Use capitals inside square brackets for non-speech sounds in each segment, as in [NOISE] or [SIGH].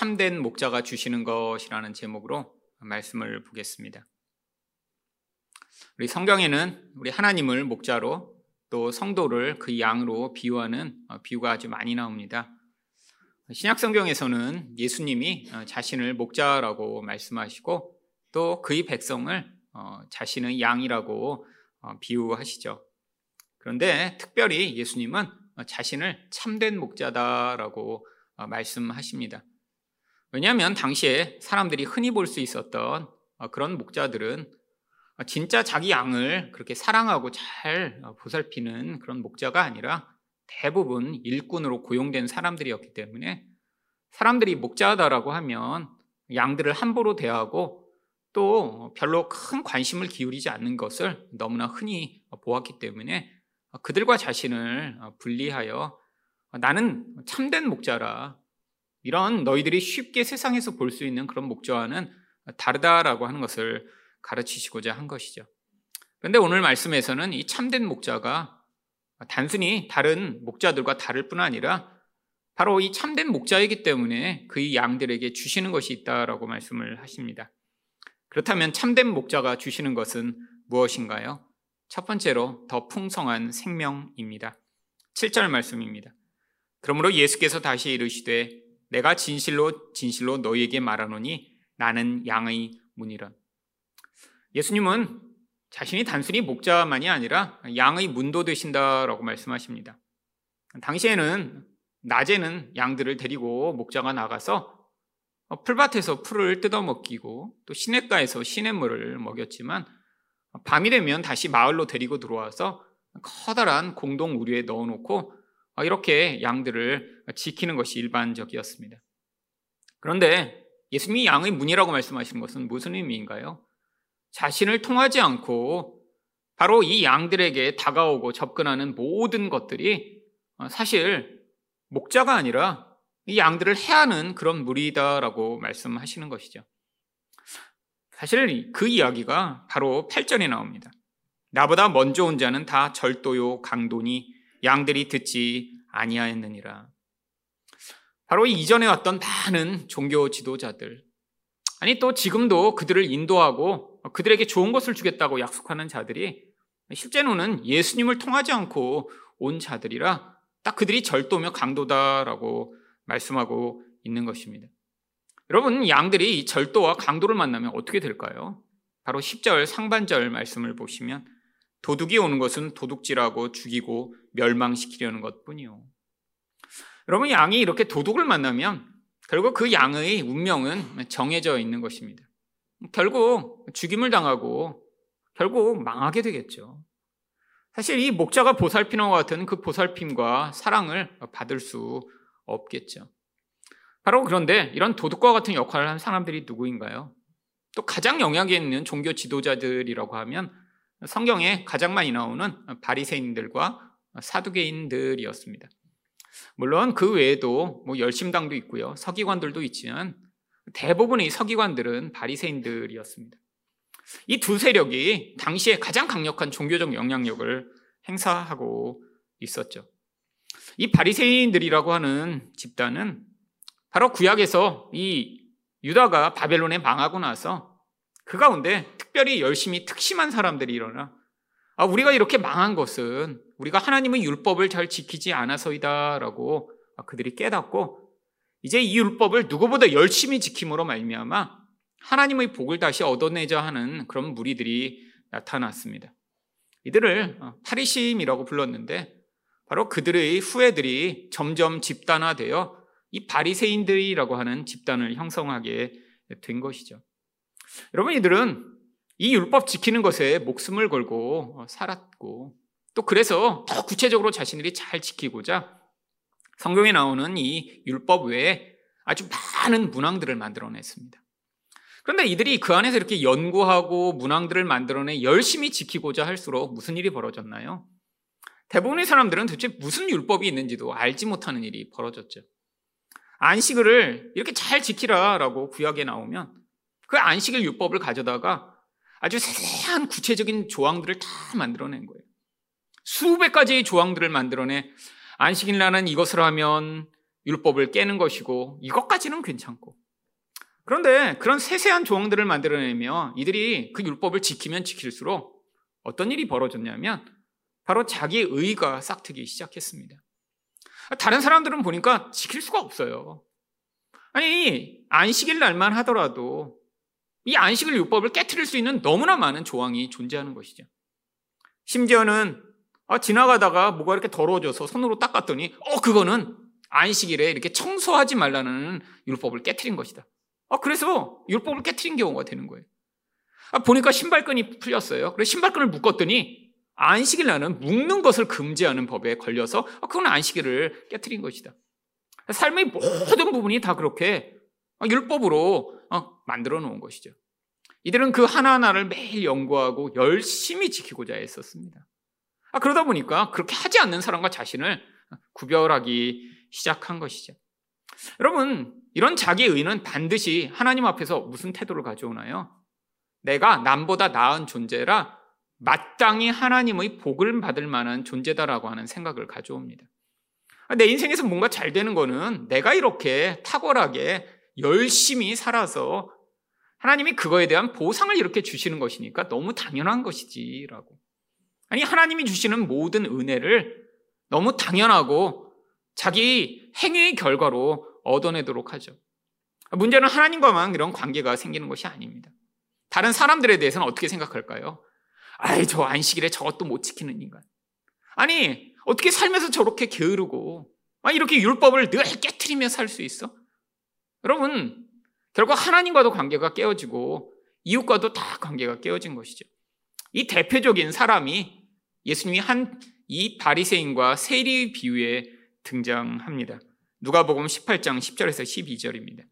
참된 목자가 주시는 것이라는 제목으로 말씀을 보겠습니다. 우리 성경에는 우리 하나님을 목자로 또 성도를 그 양으로 비유하는 비유가 아주 많이 나옵니다. 신약 성경에서는 예수님이 자신을 목자라고 말씀하시고 또 그의 백성을 자신의 양이라고 비유하시죠. 그런데 특별히 예수님은 자신을 참된 목자다라고 말씀하십니다. 왜냐하면 당시에 사람들이 흔히 볼 수 있었던 그런 목자들은 진짜 자기 양을 그렇게 사랑하고 잘 보살피는 그런 목자가 아니라 대부분 일꾼으로 고용된 사람들이었기 때문에 사람들이 목자다라고 하면 양들을 함부로 대하고 또 별로 큰 관심을 기울이지 않는 것을 너무나 흔히 보았기 때문에 그들과 자신을 분리하여 나는 참된 목자라 이런 너희들이 쉽게 세상에서 볼 수 있는 그런 목자와는 다르다라고 하는 것을 가르치시고자 한 것이죠. 그런데 오늘 말씀에서는 이 참된 목자가 단순히 다른 목자들과 다를 뿐 아니라 바로 이 참된 목자이기 때문에 그의 양들에게 주시는 것이 있다라고 말씀을 하십니다. 그렇다면 참된 목자가 주시는 것은 무엇인가요? 첫 번째로 더 풍성한 생명입니다. 7절 말씀입니다. 그러므로 예수께서 다시 이르시되 내가 진실로 진실로 너희에게 말하노니 나는 양의 문이라. 예수님은 자신이 단순히 목자만이 아니라 양의 문도 되신다라고 말씀하십니다. 당시에는 낮에는 양들을 데리고 목자가 나가서 풀밭에서 풀을 뜯어먹기고 또 시냇가에서 시냇물을 먹였지만 밤이 되면 다시 마을로 데리고 들어와서 커다란 공동 우류에 넣어놓고 이렇게 양들을 지키는 것이 일반적이었습니다. 그런데 예수님이 양의 문이라고 말씀하시는 것은 무슨 의미인가요? 자신을 통하지 않고 바로 이 양들에게 다가오고 접근하는 모든 것들이 사실 목자가 아니라 이 양들을 해하는 그런 무리다라고 말씀하시는 것이죠. 사실 그 이야기가 바로 8절에 나옵니다. 나보다 먼저 온 자는 다 절도요 강도니 양들이 듣지 아니하였느니라. 바로 이전에 왔던 많은 종교 지도자들 아니 또 지금도 그들을 인도하고 그들에게 좋은 것을 주겠다고 약속하는 자들이 실제로는 예수님을 통하지 않고 온 자들이라 딱 그들이 절도며 강도다라고 말씀하고 있는 것입니다. 여러분, 양들이 절도와 강도를 만나면 어떻게 될까요? 바로 10절 상반절 말씀을 보시면 도둑이 오는 것은 도둑질하고 죽이고 멸망시키려는 것 뿐이요. 여러분, 양이 이렇게 도둑을 만나면 결국 그 양의 운명은 정해져 있는 것입니다. 결국 죽임을 당하고 결국 망하게 되겠죠. 사실 이 목자가 보살피는 것 같은 그 보살핌과 사랑을 받을 수 없겠죠. 바로 그런데 이런 도둑과 같은 역할을 한 사람들이 누구인가요? 또 가장 영향이 있는 종교 지도자들이라고 하면 성경에 가장 많이 나오는 바리새인들과 사두개인들이었습니다. 물론 그 외에도 뭐 열심당도 있고요. 서기관들도 있지만 대부분의 서기관들은 바리새인들이었습니다. 이 두 세력이 당시에 가장 강력한 종교적 영향력을 행사하고 있었죠. 이 바리새인들이라고 하는 집단은 바로 구약에서 이 유다가 바벨론에 망하고 나서 그 가운데 특별히 열심히 특심한 사람들이 일어나 아, 우리가 이렇게 망한 것은 우리가 하나님의 율법을 잘 지키지 않아서이다라고 그들이 깨닫고 이제 이 율법을 누구보다 열심히 지킴으로 말미암아 하나님의 복을 다시 얻어내자 하는 그런 무리들이 나타났습니다. 이들을 파리심이라고 불렀는데 바로 그들의 후예들이 점점 집단화되어 이 바리새인들이라고 하는 집단을 형성하게 된 것이죠. 여러분 이들은 이 율법 지키는 것에 목숨을 걸고 살았고 또 그래서 더 구체적으로 자신들이 잘 지키고자 성경에 나오는 이 율법 외에 아주 많은 문항들을 만들어냈습니다. 그런데 이들이 그 안에서 이렇게 연구하고 문항들을 만들어내 열심히 지키고자 할수록 무슨 일이 벌어졌나요? 대부분의 사람들은 도대체 무슨 율법이 있는지도 알지 못하는 일이 벌어졌죠. 안식을 이렇게 잘 지키라라고 구약에 나오면 그 안식일 율법을 가져다가 아주 세세한 구체적인 조항들을 다 만들어낸 거예요. 수백 가지의 조항들을 만들어내 안식일 날은 이것을 하면 율법을 깨는 것이고 이것까지는 괜찮고 그런데 그런 세세한 조항들을 만들어내며 이들이 그 율법을 지키면 지킬수록 어떤 일이 벌어졌냐면 바로 자기 의가 싹트기 시작했습니다. 다른 사람들은 보니까 지킬 수가 없어요. 아니, 안식일 날만 하더라도 이 안식일 율법을 깨뜨릴 수 있는 너무나 많은 조항이 존재하는 것이죠. 심지어는 아, 지나가다가 뭐가 이렇게 더러워져서 손으로 닦았더니 어 그거는 안식일에 이렇게 청소하지 말라는 율법을 깨뜨린 것이다. 아, 그래서 율법을 깨뜨린 경우가 되는 거예요. 아, 보니까 신발끈이 풀렸어요. 그래서 신발끈을 묶었더니 안식일 날은 묶는 것을 금지하는 법에 걸려서 아, 그건 안식일을 깨뜨린 것이다. 삶의 모든 부분이 다 그렇게 율법으로 어, 만들어 놓은 것이죠. 이들은 그 하나하나를 매일 연구하고 열심히 지키고자 했었습니다. 아, 그러다 보니까 그렇게 하지 않는 사람과 자신을 구별하기 시작한 것이죠. 여러분, 이런 자기 의는 반드시 하나님 앞에서 무슨 태도를 가져오나요? 내가 남보다 나은 존재라 마땅히 하나님의 복을 받을 만한 존재다라고 하는 생각을 가져옵니다. 내 인생에서 뭔가 잘 되는 거는 내가 이렇게 탁월하게 열심히 살아서 하나님이 그거에 대한 보상을 이렇게 주시는 것이니까 너무 당연한 것이지라고. 아니 하나님이 주시는 모든 은혜를 너무 당연하고 자기 행위의 결과로 얻어내도록 하죠. 문제는 하나님과만 이런 관계가 생기는 것이 아닙니다. 다른 사람들에 대해서는 어떻게 생각할까요? 아이, 저 안식일에 저것도 못 지키는 인간. 아니, 어떻게 살면서 저렇게 게으르고, 아, 이렇게 율법을 늘 깨트리며 살 수 있어? 여러분, 결국 하나님과도 관계가 깨어지고, 이웃과도 다 관계가 깨어진 것이죠. 이 대표적인 사람이 예수님이 한 이 바리새인과 세리 비유에 등장합니다. 누가복음 18장 10절에서 12절입니다.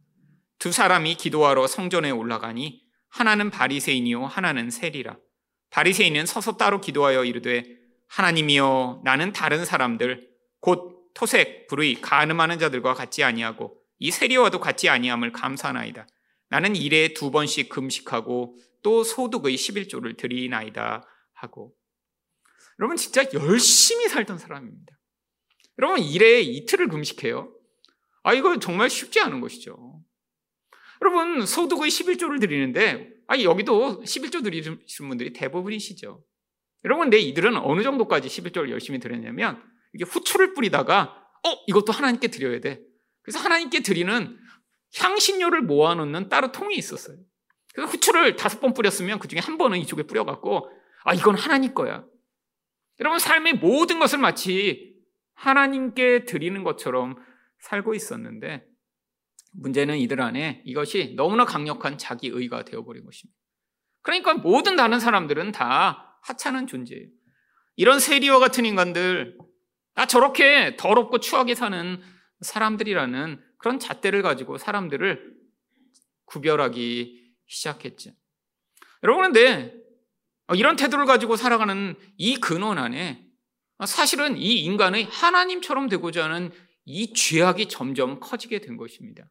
두 사람이 기도하러 성전에 올라가니 하나는 바리새인이요 하나는 세리라. 바리새인은 서서 따로 기도하여 이르되 하나님이여 나는 다른 사람들 곧 토색, 불의, 가늠하는 자들과 같지 아니하고 이 세리와도 같지 아니함을 감사나이다. 나는 일에 두 번씩 금식하고 또 소득의 11조를 드리나이다 하고 여러분 진짜 열심히 살던 사람입니다. 여러분 일에 이틀을 금식해요. 아 이거 정말 쉽지 않은 것이죠. 여러분 소득의 11조를 드리는데 아 여기도 11조 드리는 분들이 대부분이시죠. 여러분 내 이들은 어느 정도까지 11조를 열심히 드렸냐면 이게 후추를 뿌리다가 어 이것도 하나님께 드려야 돼. 그래서 하나님께 드리는 향신료를 모아놓는 따로 통이 있었어요. 그래서 후추를 다섯 번 뿌렸으면 그 중에 한 번은 이쪽에 뿌려갖고 아 이건 하나님 거야. 여러분 삶의 모든 것을 마치 하나님께 드리는 것처럼 살고 있었는데 문제는 이들 안에 이것이 너무나 강력한 자기 의가 되어버린 것입니다. 그러니까 모든 다른 사람들은 다 하찮은 존재예요. 이런 세리와 같은 인간들, 나 저렇게 더럽고 추하게 사는 사람들이라는 그런 잣대를 가지고 사람들을 구별하기 시작했죠. 여러분, 근데 이런 태도를 가지고 살아가는 이 근원 안에 사실은 이 인간의 하나님처럼 되고자 하는 이 죄악이 점점 커지게 된 것입니다.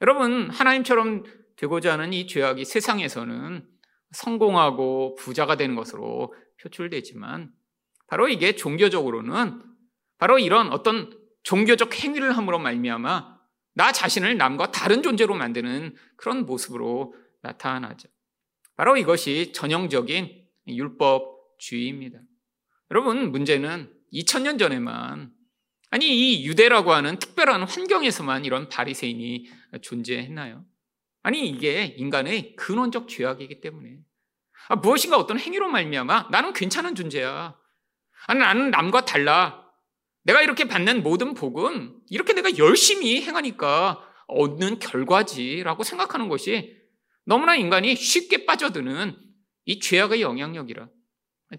여러분, 하나님처럼 되고자 하는 이 죄악이 세상에서는 성공하고 부자가 되는 것으로 표출되지만 바로 이게 종교적으로는 바로 이런 어떤 종교적 행위를 함으로 말미암아 나 자신을 남과 다른 존재로 만드는 그런 모습으로 나타나죠. 바로 이것이 전형적인 율법주의입니다. 여러분, 문제는 2000년 전에만 아니 이 유대라고 하는 특별한 환경에서만 이런 바리새인이 존재했나요? 아니 이게 인간의 근원적 죄악이기 때문에 아, 무엇인가 어떤 행위로 말미암아 나는 괜찮은 존재야. 아니 나는 남과 달라. 내가 이렇게 받는 모든 복은 이렇게 내가 열심히 행하니까 얻는 결과지라고 생각하는 것이 너무나 인간이 쉽게 빠져드는 이 죄악의 영향력이라.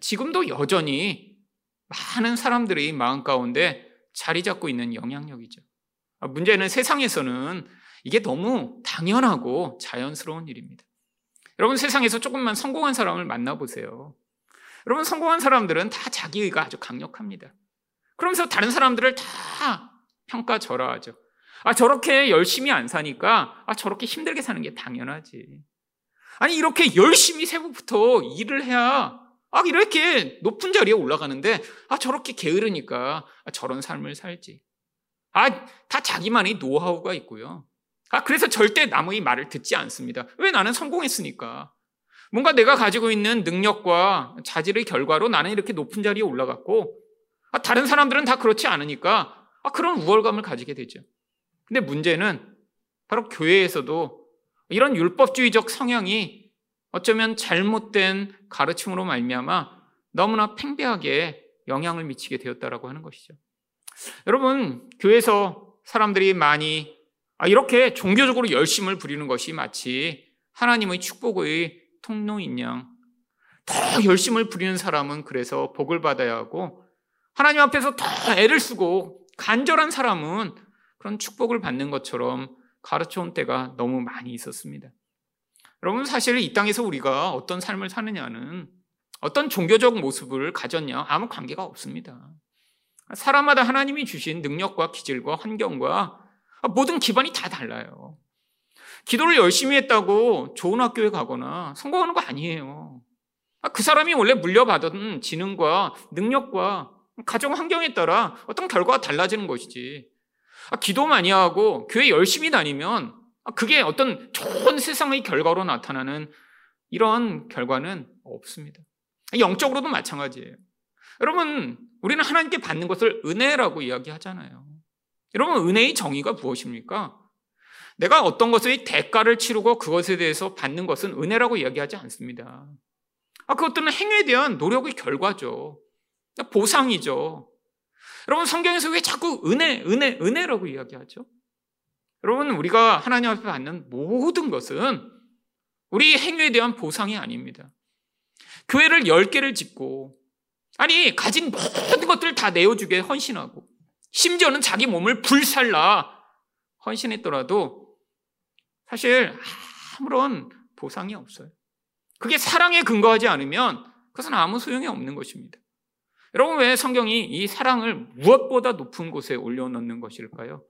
지금도 여전히 많은 사람들이 마음 가운데 자리 잡고 있는 영향력이죠. 아, 문제는 세상에서는 이게 너무 당연하고 자연스러운 일입니다. 여러분 세상에서 조금만 성공한 사람을 만나보세요. 여러분 성공한 사람들은 다 자기의가 아주 강력합니다. 그러면서 다른 사람들을 다 평가절하하죠. 아 저렇게 열심히 안 사니까 아 저렇게 힘들게 사는 게 당연하지. 아니 이렇게 열심히 새벽부터 일을 해야 아, 이렇게 높은 자리에 올라가는데, 아, 저렇게 게으르니까 아, 저런 삶을 살지. 아, 다 자기만의 노하우가 있고요. 아, 그래서 절대 남의 말을 듣지 않습니다. 왜 나는 성공했으니까. 뭔가 내가 가지고 있는 능력과 자질의 결과로 나는 이렇게 높은 자리에 올라갔고, 아, 다른 사람들은 다 그렇지 않으니까, 아, 그런 우월감을 가지게 되죠. 근데 문제는 바로 교회에서도 이런 율법주의적 성향이 어쩌면 잘못된 가르침으로 말미암아 너무나 팽배하게 영향을 미치게 되었다라고 하는 것이죠. 여러분, 교회에서 사람들이 많이 아, 이렇게 종교적으로 열심을 부리는 것이 마치 하나님의 축복의 통로인 양. 더 열심을 부리는 사람은 그래서 복을 받아야 하고 하나님 앞에서 더 애를 쓰고 간절한 사람은 그런 축복을 받는 것처럼 가르쳐 온 때가 너무 많이 있었습니다. 여러분, 사실 이 땅에서 우리가 어떤 삶을 사느냐는 어떤 종교적 모습을 가졌냐 아무 관계가 없습니다. 사람마다 하나님이 주신 능력과 기질과 환경과 모든 기반이 다 달라요. 기도를 열심히 했다고 좋은 학교에 가거나 성공하는 거 아니에요. 그 사람이 원래 물려받은 지능과 능력과 가정 환경에 따라 어떤 결과가 달라지는 것이지. 기도 많이 하고 교회 열심히 다니면 그게 어떤 좋은 세상의 결과로 나타나는 이런 결과는 없습니다. 영적으로도 마찬가지예요. 여러분, 우리는 하나님께 받는 것을 은혜라고 이야기하잖아요. 여러분, 은혜의 정의가 무엇입니까? 내가 어떤 것의 대가를 치르고 그것에 대해서 받는 것은 은혜라고 이야기하지 않습니다. 아, 그것들은 행위에 대한 노력의 결과죠. 보상이죠. 여러분, 성경에서 왜 자꾸 은혜, 은혜, 은혜라고 이야기하죠? 여러분, 우리가 하나님 앞에 받는 모든 것은 우리 행위에 대한 보상이 아닙니다. 교회를 10개를 짓고, 아니, 가진 모든 것들을 다 내어주게 헌신하고, 심지어는 자기 몸을 불살라 헌신했더라도 사실 아무런 보상이 없어요. 그게 사랑에 근거하지 않으면 그것은 아무 소용이 없는 것입니다. 여러분 왜 성경이 이 사랑을 무엇보다 높은 곳에 올려놓는 것일까요?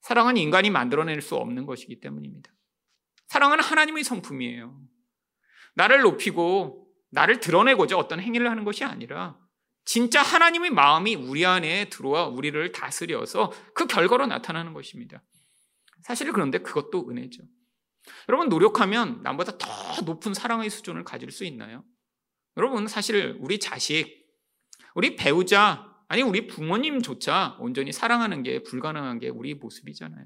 사랑은 인간이 만들어낼 수 없는 것이기 때문입니다. 사랑은 하나님의 성품이에요. 나를 높이고 나를 드러내고자 어떤 행위를 하는 것이 아니라 진짜 하나님의 마음이 우리 안에 들어와 우리를 다스려서 그 결과로 나타나는 것입니다. 사실 그런데 그것도 은혜죠. 여러분 노력하면 남보다 더 높은 사랑의 수준을 가질 수 있나요? 여러분 사실 우리 자식, 우리 배우자, 아니 우리 부모님조차 온전히 사랑하는 게 불가능한 게 우리 모습이잖아요.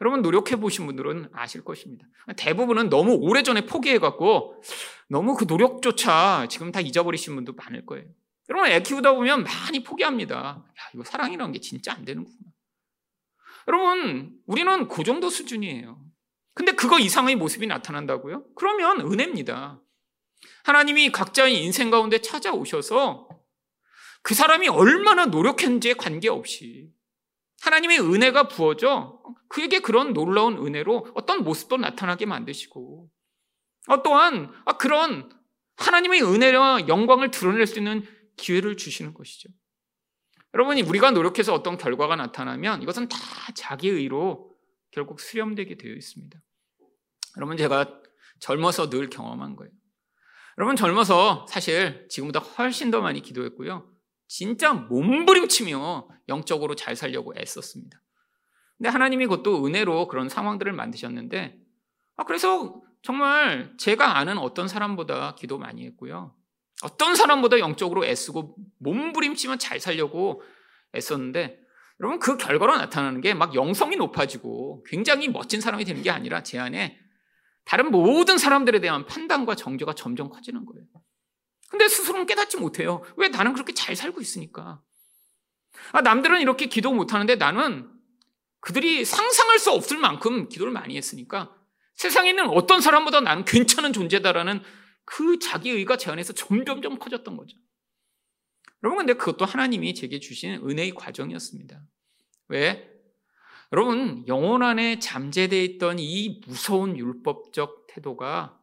여러분 노력해 보신 분들은 아실 것입니다. 대부분은 너무 오래전에 포기해 갖고 너무 그 노력조차 지금 다 잊어버리신 분도 많을 거예요. 여러분 애 키우다 보면 많이 포기합니다. 야, 이거 사랑이라는 게 진짜 안 되는구나. 여러분, 우리는 그 정도 수준이에요. 근데 그거 이상의 모습이 나타난다고요? 그러면 은혜입니다. 하나님이 각자의 인생 가운데 찾아오셔서 그 사람이 얼마나 노력했는지에 관계없이 하나님의 은혜가 부어져 그에게 그런 놀라운 은혜로 어떤 모습도 나타나게 만드시고 어, 또한 아, 그런 하나님의 은혜와 영광을 드러낼 수 있는 기회를 주시는 것이죠. 여러분이 우리가 노력해서 어떤 결과가 나타나면 이것은 다 자기 의로 결국 수렴되게 되어 있습니다. 여러분 제가 젊어서 늘 경험한 거예요. 여러분 젊어서 사실 지금보다 훨씬 더 많이 기도했고요. 진짜 몸부림치며 영적으로 잘 살려고 애썼습니다. 근데 하나님이 그것도 은혜로 그런 상황들을 만드셨는데 아, 그래서 정말 제가 아는 어떤 사람보다 기도 많이 했고요. 어떤 사람보다 영적으로 애쓰고 몸부림치면 잘 살려고 애썼는데 여러분 그 결과로 나타나는 게 막 영성이 높아지고 굉장히 멋진 사람이 되는 게 아니라 제 안에 다른 모든 사람들에 대한 판단과 정죄가 점점 커지는 거예요. 근데 스스로는 깨닫지 못해요. 왜 나는 그렇게 잘 살고 있으니까. 아, 남들은 이렇게 기도 못하는데 나는 그들이 상상할 수 없을 만큼 기도를 많이 했으니까 세상에 있는 어떤 사람보다 나는 괜찮은 존재다라는 그 자기의가 제 안에서 점점점 커졌던 거죠. 여러분, 근데 그것도 하나님이 제게 주신 은혜의 과정이었습니다. 왜? 여러분, 영혼 안에 잠재되어 있던 이 무서운 율법적 태도가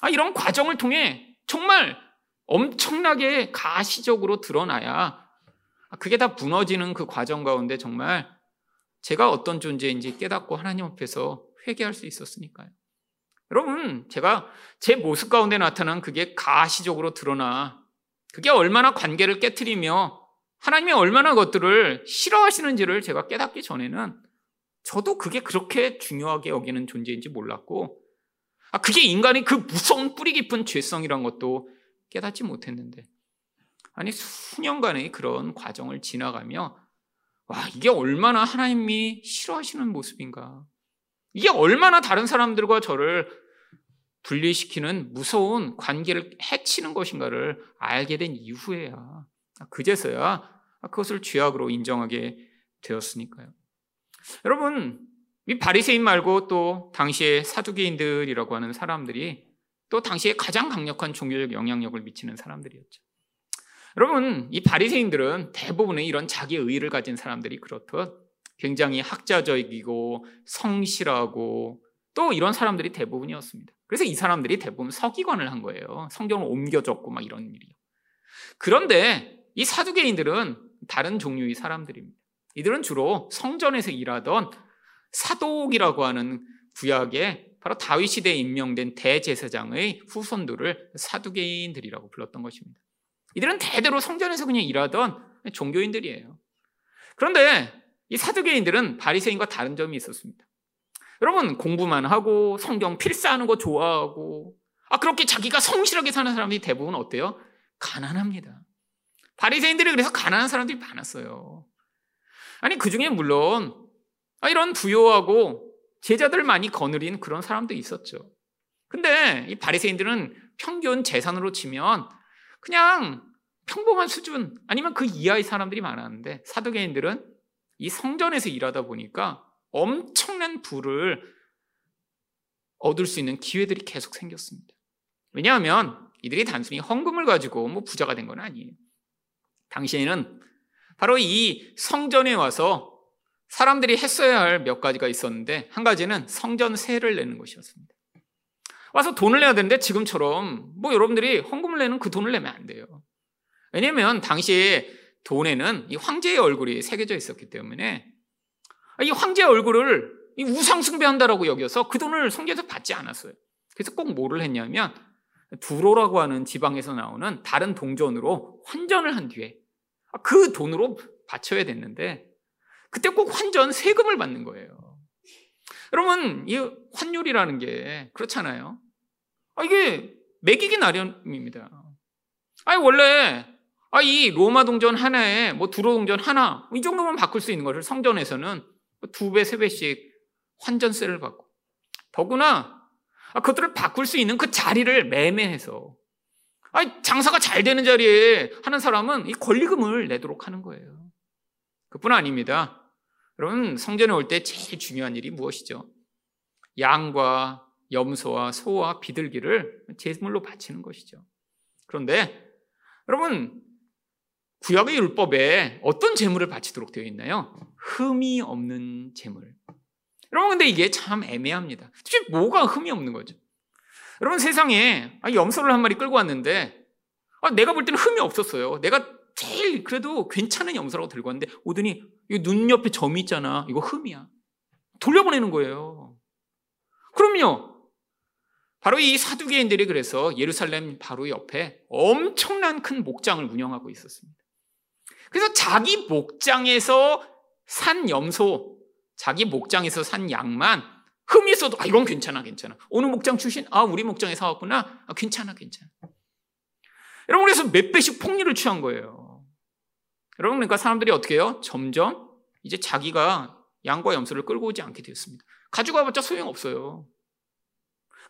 아, 이런 과정을 통해 정말 엄청나게 가시적으로 드러나야 그게 다 무너지는 그 과정 가운데 정말 제가 어떤 존재인지 깨닫고 하나님 앞에서 회개할 수 있었으니까요. 여러분, 제가 제 모습 가운데 나타난 그게 가시적으로 드러나 그게 얼마나 관계를 깨뜨리며 하나님이 얼마나 것들을 싫어하시는지를 제가 깨닫기 전에는 저도 그게 그렇게 중요하게 여기는 존재인지 몰랐고, 아, 그게 인간의 그 무서운 뿌리 깊은 죄성이란 것도 깨닫지 못했는데, 아니, 수년간의 그런 과정을 지나가며, 와, 이게 얼마나 하나님이 싫어하시는 모습인가. 이게 얼마나 다른 사람들과 저를 분리시키는 무서운 관계를 해치는 것인가를 알게 된 이후에야, 그제서야 그것을 죄악으로 인정하게 되었으니까요. 여러분, 이 바리새인 말고 또 당시의 사두개인들이라고 하는 사람들이 또 당시에 가장 강력한 종교적 영향력을 미치는 사람들이었죠. 여러분, 이 바리새인들은 대부분의 이런 자기 의를 가진 사람들이 그렇듯 굉장히 학자적이고 성실하고 또 이런 사람들이 대부분이었습니다. 그래서 이 사람들이 대부분 서기관을 한 거예요. 성경을 옮겨 적고 막 이런 일이요. 그런데 이 사두개인들은 다른 종류의 사람들입니다. 이들은 주로 성전에서 일하던 사독이라고 하는 구약에 바로 다윗 시대에 임명된 대제사장의 후손들을 사두개인들이라고 불렀던 것입니다. 이들은 대대로 성전에서 그냥 일하던 종교인들이에요. 그런데 이 사두개인들은 바리새인과 다른 점이 있었습니다. 여러분 공부만 하고 성경 필사하는 거 좋아하고 아 그렇게 자기가 성실하게 사는 사람들이 대부분 어때요? 가난합니다. 바리새인들이 그래서 가난한 사람들이 많았어요. 아니 그 중에 물론 아, 이런 부요하고 제자들 많이 거느린 그런 사람도 있었죠. 근데 이 바리새인들은 평균 재산으로 치면 그냥 평범한 수준 아니면 그 이하의 사람들이 많았는데 사두개인들은 이 성전에서 일하다 보니까 엄청난 부를 얻을 수 있는 기회들이 계속 생겼습니다. 왜냐하면 이들이 단순히 헌금을 가지고 뭐 부자가 된 건 아니에요. 당시에는 바로 이 성전에 와서 사람들이 했어야 할 몇 가지가 있었는데 한 가지는 성전 세를 내는 것이었습니다. 와서 돈을 내야 되는데 지금처럼 뭐 여러분들이 헌금을 내는 그 돈을 내면 안 돼요. 왜냐하면 당시에 돈에는 이 황제의 얼굴이 새겨져 있었기 때문에 이 황제의 얼굴을 우상 숭배한다라고 여겨서 그 돈을 성전에서 받지 않았어요. 그래서 꼭 뭐를 했냐면 두로라고 하는 지방에서 나오는 다른 동전으로 환전을 한 뒤에 그 돈으로 바쳐야 됐는데 그때 꼭 환전 세금을 받는 거예요. 여러분 이 환율이라는 게 그렇잖아요. 아, 이게 매기기 나름입니다. 아니 원래 아, 이 로마 동전 하나에 뭐 두로 동전 하나 이 정도만 바꿀 수 있는 것을 성전에서는 두 배, 세 배씩 환전세를 받고 더구나 아, 그것들을 바꿀 수 있는 그 자리를 매매해서 아, 장사가 잘 되는 자리에 하는 사람은 이 권리금을 내도록 하는 거예요. 그뿐 아닙니다. 여러분 성전에 올 때 제일 중요한 일이 무엇이죠? 양과 염소와 소와 비둘기를 제물로 바치는 것이죠. 그런데 여러분 구약의 율법에 어떤 제물을 바치도록 되어 있나요? 흠이 없는 제물. 여러분 근데 이게 참 애매합니다. 도대체 뭐가 흠이 없는 거죠? 여러분 세상에 아, 염소를 한 마리 끌고 왔는데 아, 내가 볼 때는 흠이 없었어요. 내가 제일 그래도 괜찮은 염소라고 들고 왔는데 오더니 눈 옆에 점이 있잖아. 이거 흠이야. 돌려보내는 거예요. 그럼요. 바로 이 사두개인들이 그래서 예루살렘 바로 옆에 엄청난 큰 목장을 운영하고 있었습니다. 그래서 자기 목장에서 산 염소, 자기 목장에서 산 양만 흠이 있어도 아 이건 괜찮아 괜찮아. 어느 목장 출신? 아 우리 목장에 사왔구나. 아, 괜찮아 괜찮아. 여러분 그래서 몇 배씩 폭리를 취한 거예요. 여러분 그러니까 사람들이 어떻게 해요? 점점 이제 자기가 양과 염소를 끌고 오지 않게 되었습니다. 가지고 와봤자 소용없어요.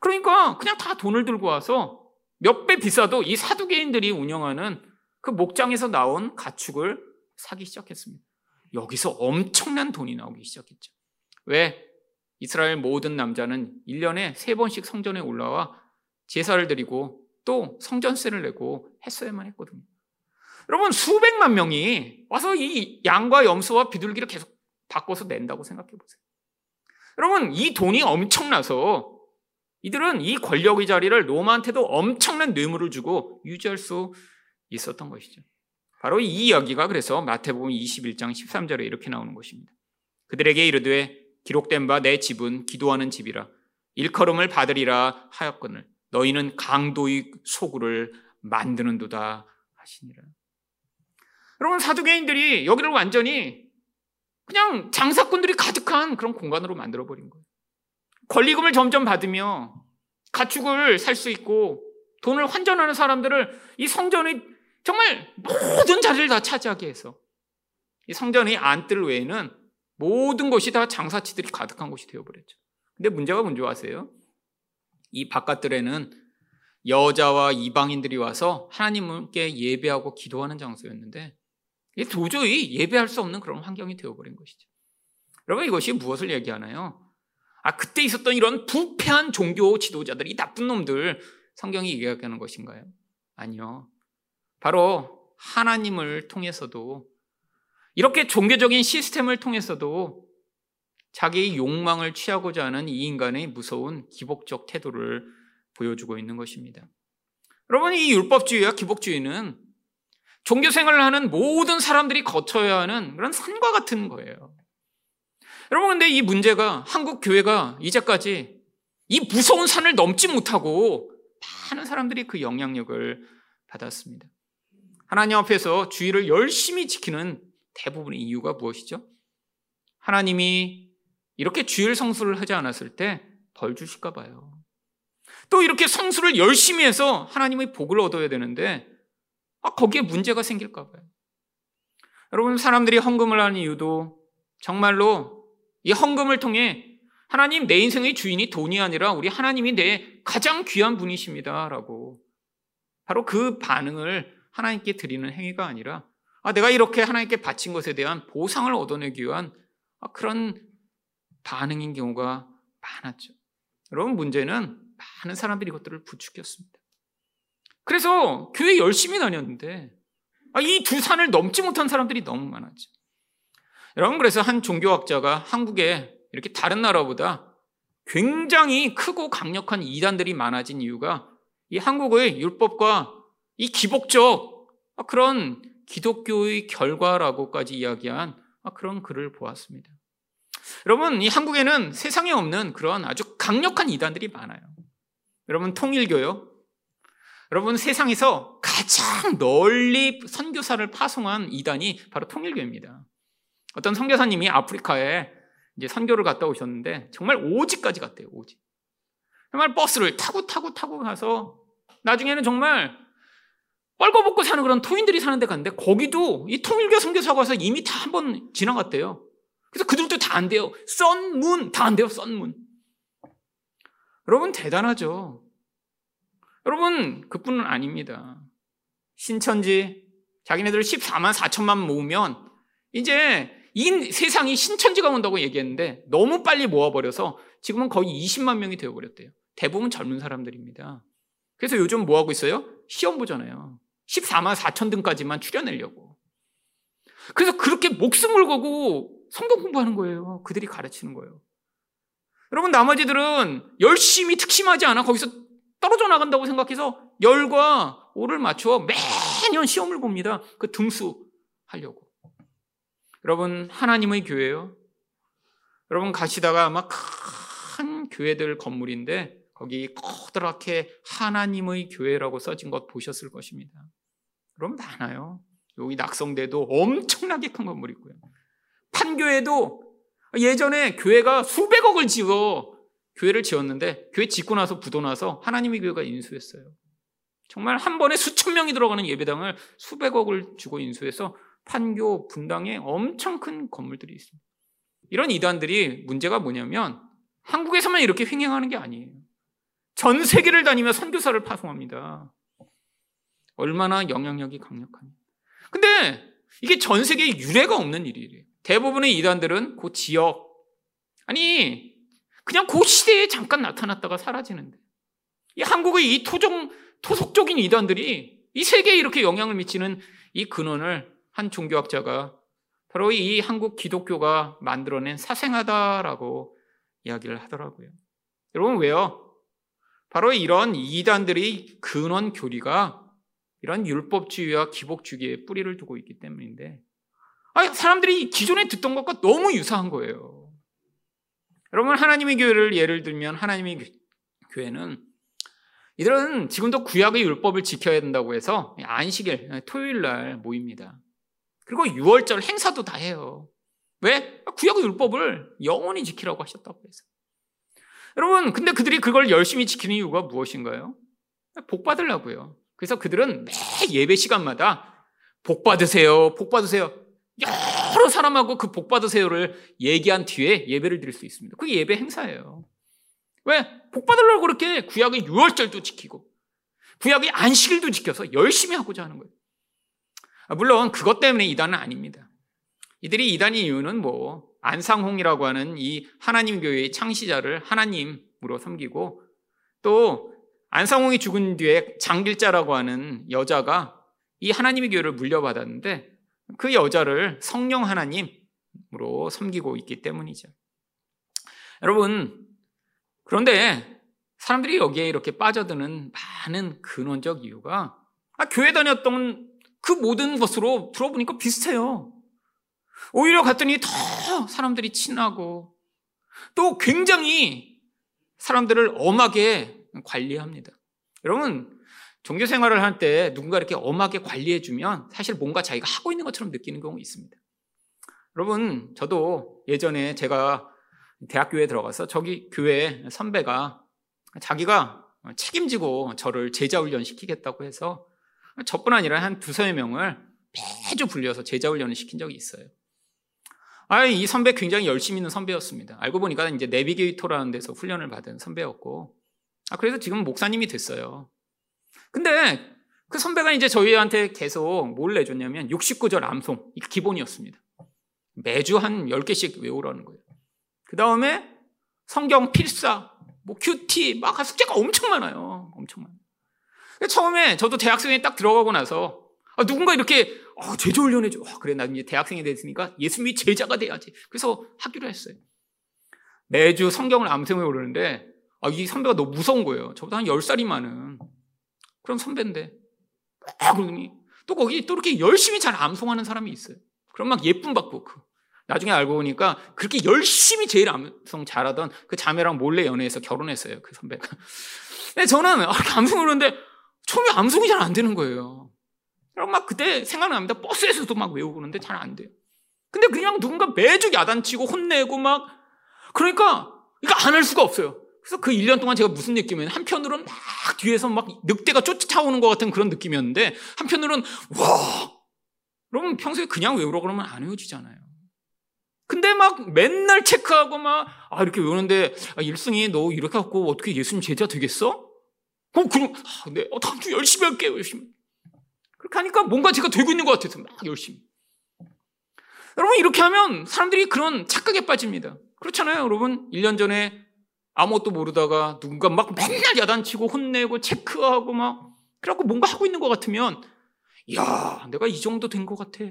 그러니까 그냥 다 돈을 들고 와서 몇 배 비싸도 이 사두개인들이 운영하는 그 목장에서 나온 가축을 사기 시작했습니다. 여기서 엄청난 돈이 나오기 시작했죠. 왜? 이스라엘 모든 남자는 1년에 3번씩 성전에 올라와 제사를 드리고 또 성전세를 내고 했어야만 했거든요. 여러분, 수백만 명이 와서 이 양과 염소와 비둘기를 계속 바꿔서 낸다고 생각해 보세요. 여러분, 이 돈이 엄청나서 이들은 이 권력의 자리를 로마한테도 엄청난 뇌물을 주고 유지할 수 있었던 것이죠. 바로 이 이야기가 그래서 마태복음 21장 13절에 이렇게 나오는 것입니다. 그들에게 이르되 기록된 바 내 집은 기도하는 집이라 일컬음을 받으리라 하였거늘 너희는 강도의 소굴을 만드는도다 하시니라. 여러분 사두개인들이 여기를 완전히 그냥 장사꾼들이 가득한 그런 공간으로 만들어 버린 거예요. 권리금을 점점 받으며 가축을 살 수 있고 돈을 환전하는 사람들을 이 성전이 정말 모든 자리를 다 차지하게 해서 이 성전의 안뜰 외에는 모든 곳이 다 장사치들이 가득한 곳이 되어버렸죠. 근데 문제가 뭔지 아세요? 이 바깥들에는 여자와 이방인들이 와서 하나님께 예배하고 기도하는 장소였는데 도저히 예배할 수 없는 그런 환경이 되어버린 것이죠. 여러분 이것이 무엇을 얘기하나요? 아 그때 있었던 이런 부패한 종교 지도자들 이 나쁜 놈들 성경이 얘기하는 것인가요? 아니요. 바로 하나님을 통해서도 이렇게 종교적인 시스템을 통해서도 자기의 욕망을 취하고자 하는 이 인간의 무서운 기복적 태도를 보여주고 있는 것입니다. 여러분, 이 율법주의와 기복주의는 종교 생활을 하는 모든 사람들이 거쳐야 하는 그런 산과 같은 거예요. 여러분, 근데 이 문제가 한국 교회가 이제까지 이 무서운 산을 넘지 못하고 많은 사람들이 그 영향력을 받았습니다. 하나님 앞에서 주의를 열심히 지키는 대부분의 이유가 무엇이죠? 하나님이 이렇게 주일 성수를 하지 않았을 때 벌 주실까 봐요. 또 이렇게 성수를 열심히 해서 하나님의 복을 얻어야 되는데 아, 거기에 문제가 생길까 봐요. 여러분 사람들이 헌금을 하는 이유도 정말로 이 헌금을 통해 하나님 내 인생의 주인이 돈이 아니라 우리 하나님이 내 가장 귀한 분이십니다 라고 바로 그 반응을 하나님께 드리는 행위가 아니라 아, 내가 이렇게 하나님께 바친 것에 대한 보상을 얻어내기 위한 아, 그런 반응인 경우가 많았죠. 여러분 문제는 많은 사람들이 이것들을 부추겼습니다. 그래서 교회 열심히 다녔는데 아, 이두 산을 넘지 못한 사람들이 너무 많았죠. 여러분 그래서 한 종교학자가 한국에 이렇게 다른 나라보다 굉장히 크고 강력한 이단들이 많아진 이유가 이 한국의 율법과 이 기복적 그런 기독교의 결과라고까지 이야기한 그런 글을 보았습니다. 여러분, 이 한국에는 세상에 없는 그런 아주 강력한 이단들이 많아요. 여러분, 통일교요. 여러분, 세상에서 가장 널리 선교사를 파송한 이단이 바로 통일교입니다. 어떤 선교사님이 아프리카에 이제 선교를 갔다 오셨는데 정말 오지까지 갔대요, 오지. 정말 버스를 타고 타고 타고 가서 나중에는 정말 뻘거벗고 사는 그런 토인들이 사는 데 갔는데 거기도 이 통일교 선교사가 와서 이미 다 한 번 지나갔대요. 그래서 그들도 다 안 돼요. 썬문 다 안 돼요. 썬문. 여러분 대단하죠. 여러분 그뿐은 아닙니다. 신천지 자기네들 14만 4천만 모으면 이제 이 세상이 신천지가 온다고 얘기했는데 너무 빨리 모아버려서 지금은 거의 20만 명이 되어버렸대요. 대부분 젊은 사람들입니다. 그래서 요즘 뭐 하고 있어요? 시험 보잖아요. 14만 4천 등까지만 출연하려고. 그래서 그렇게 목숨을 걸고 성경 공부하는 거예요. 그들이 가르치는 거예요. 여러분, 나머지들은 열심히 특심하지 않아 거기서 떨어져 나간다고 생각해서 열과 오를 맞춰 매년 시험을 봅니다. 그 등수 하려고. 여러분, 하나님의 교회요. 여러분, 가시다가 아마 큰 교회들 건물인데 거기 커다랗게 하나님의 교회라고 써진 것 보셨을 것입니다. 그럼 많아요. 여기 낙성대도 엄청나게 큰 건물이 있고요. 판교에도 예전에 교회가 수백억을 지어 교회를 지었는데 교회 짓고 나서 부도 나서 하나님의 교회가 인수했어요. 정말 한 번에 수천 명이 들어가는 예배당을 수백억을 주고 인수해서 판교 분당에 엄청 큰 건물들이 있습니다. 이런 이단들이 문제가 뭐냐면 한국에서만 이렇게 횡행하는 게 아니에요. 전 세계를 다니며 선교사를 파송합니다. 얼마나 영향력이 강력하냐. 근데 이게 전 세계에 유례가 없는 일이래요. 대부분의 이단들은 그 지역, 아니, 그냥 그 시대에 잠깐 나타났다가 사라지는데. 이 한국의 이 토종, 토속적인 이단들이 이 세계에 이렇게 영향을 미치는 이 근원을 한 종교학자가 바로 이 한국 기독교가 만들어낸 사생하다라고 이야기를 하더라고요. 여러분, 왜요? 바로 이런 이단들의 근원 교리가 이런 율법주의와 기복주의에 뿌리를 두고 있기 때문인데 아, 사람들이 기존에 듣던 것과 너무 유사한 거예요. 여러분 하나님의 교회를 예를 들면 하나님의 교회는 이들은 지금도 구약의 율법을 지켜야 된다고 해서 안식일 토요일 날 모입니다. 그리고 6월절 행사도 다 해요. 왜? 구약 율법을 영원히 지키라고 하셨다고 해서. 여러분, 근데 그들이 그걸 열심히 지키는 이유가 무엇인가요? 복 받으려고요. 그래서 그들은 매 예배 시간마다 복 받으세요, 복 받으세요. 여러 사람하고 그 복 받으세요를 얘기한 뒤에 예배를 드릴 수 있습니다. 그게 예배 행사예요. 왜? 복 받으려고 그렇게 구약의 유월절도 지키고 구약의 안식일도 지켜서 열심히 하고자 하는 거예요. 아, 물론 그것 때문에 이단은 아닙니다. 이들이 이단의 이유는 뭐 안상홍이라고 하는 이 하나님 교회의 창시자를 하나님으로 섬기고 또 안상홍이 죽은 뒤에 장길자라고 하는 여자가 이 하나님의 교회를 물려받았는데 그 여자를 성령 하나님으로 섬기고 있기 때문이죠. 여러분, 그런데 사람들이 여기에 이렇게 빠져드는 많은 근원적 이유가 아, 교회 다녔던 그 모든 것으로 들어보니까 비슷해요. 오히려 갔더니 더 사람들이 친하고 또 굉장히 사람들을 엄하게 관리합니다. 여러분, 종교 생활을 할 때 누군가 이렇게 엄하게 관리해주면 사실 뭔가 자기가 하고 있는 것처럼 느끼는 경우 있습니다. 여러분, 저도 예전에 제가 대학교에 들어가서 저기 교회 선배가 자기가 책임지고 저를 제자훈련 시키겠다고 해서 저뿐 아니라 한 두세 명을 매주 불려서 제자훈련을 시킨 적이 있어요. 아, 이 선배 굉장히 열심히 있는 선배였습니다. 알고 보니까 이제 내비게이터라는 데서 훈련을 받은 선배였고, 아, 그래서 지금 목사님이 됐어요. 근데 그 선배가 이제 저희한테 계속 뭘 내줬냐면 69절 암송. 기본이었습니다. 매주 한 10개씩 외우라는 거예요. 그 다음에 성경 필사, 뭐 큐티, 막 숙제가 엄청 많아요. 엄청 많아요. 처음에 저도 대학생에 딱 들어가고 나서 아, 누군가 이렇게 어, 제자 훈련해줘. 어, 그래, 나 이제 대학생이 됐으니까 예수님이 제자가 돼야지. 그래서 하기로 했어요. 매주 성경을 암송해 오르는데 아, 이 선배가 너무 무서운 거예요. 저보다 한 10살이 많은 그런 선배인데. 아, 그러더니 또 거기 또 이렇게 열심히 잘 암송하는 사람이 있어요. 그럼 막 예쁨 받고 그. 나중에 알고 보니까 그렇게 열심히 제일 암송 잘하던 그 자매랑 몰래 연애해서 결혼했어요. 그 선배가. [LAUGHS] 근데 저는 아, 암송을 하는데 처음에 암송이 잘 안 되는 거예요. 그럼 막 그때 생각납니다. 버스에서도 막 외우고 그러는데 잘 안 돼요. 근데 그냥 누군가 매주 야단치고 혼내고 막 그러니까 이거 안 할 수가 없어요. 그래서 그 1년 동안 제가 무슨 느낌이었냐면 한편으로는 막 뒤에서 막 늑대가 쫓아오는 것 같은 그런 느낌이었는데 한편으로는 와 그러면 평소에 그냥 외우라 그러면 안 외워지잖아요. 근데 막 맨날 체크하고 막 아 이렇게 외우는데 아, 일승이 너 이렇게 갖고 어떻게 예수님 제자 되겠어? 어 그럼 아, 네 어, 다음 주 열심히 할게요 열심히. 그렇게 하니까 뭔가 제가 되고 있는 것 같아서 막 열심히. 여러분 이렇게 하면 사람들이 그런 착각에 빠집니다. 그렇잖아요 여러분 1년 전에 아무것도 모르다가 누군가 막 맨날 야단치고 혼내고 체크하고 막 그래갖고 뭔가 하고 있는 것 같으면 야 내가 이 정도 된 것 같아.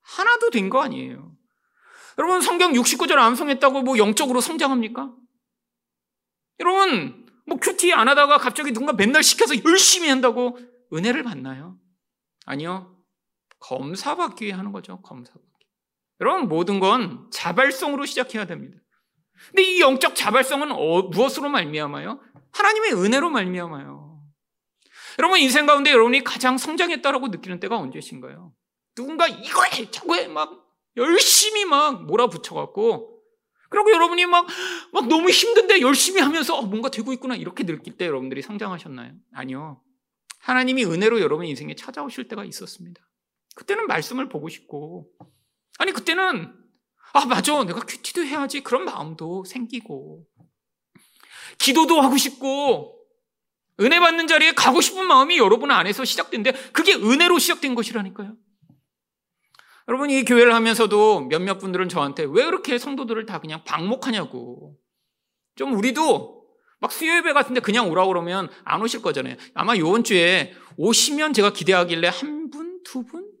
하나도 된 거 아니에요. 여러분 성경 69절 암송했다고 뭐 영적으로 성장합니까? 여러분 뭐 큐티 안 하다가 갑자기 누군가 맨날 시켜서 열심히 한다고 은혜를 받나요? 아니요. 검사받기 하는 거죠. 검사받기. 여러분 모든 건 자발성으로 시작해야 됩니다. 근데 이 영적 자발성은 어, 무엇으로 말미암아요? 하나님의 은혜로 말미암아요. 여러분 인생 가운데 여러분이 가장 성장했다라고 느끼는 때가 언제신가요? 누군가 이거 해, 저거 해, 막 열심히 막 몰아붙여갖고 그리고 여러분이 막, 막 너무 힘든데 열심히 하면서 어, 뭔가 되고 있구나 이렇게 느낄 때 여러분들이 성장하셨나요? 아니요. 하나님이 은혜로 여러분 인생에 찾아오실 때가 있었습니다. 그때는 말씀을 보고 싶고 아니 그때는 아, 맞아. 내가 큐티도 해야지. 그런 마음도 생기고. 기도도 하고 싶고, 은혜 받는 자리에 가고 싶은 마음이 여러분 안에서 시작된데, 그게 은혜로 시작된 것이라니까요. 여러분, 이 교회를 하면서도 몇몇 분들은 저한테 왜 그렇게 성도들을 다 그냥 방목하냐고. 좀 우리도 막 수요예배 같은데 그냥 오라고 그러면 안 오실 거잖아요. 아마 요번 주에 오시면 제가 기대하길래 한 분, 두 분?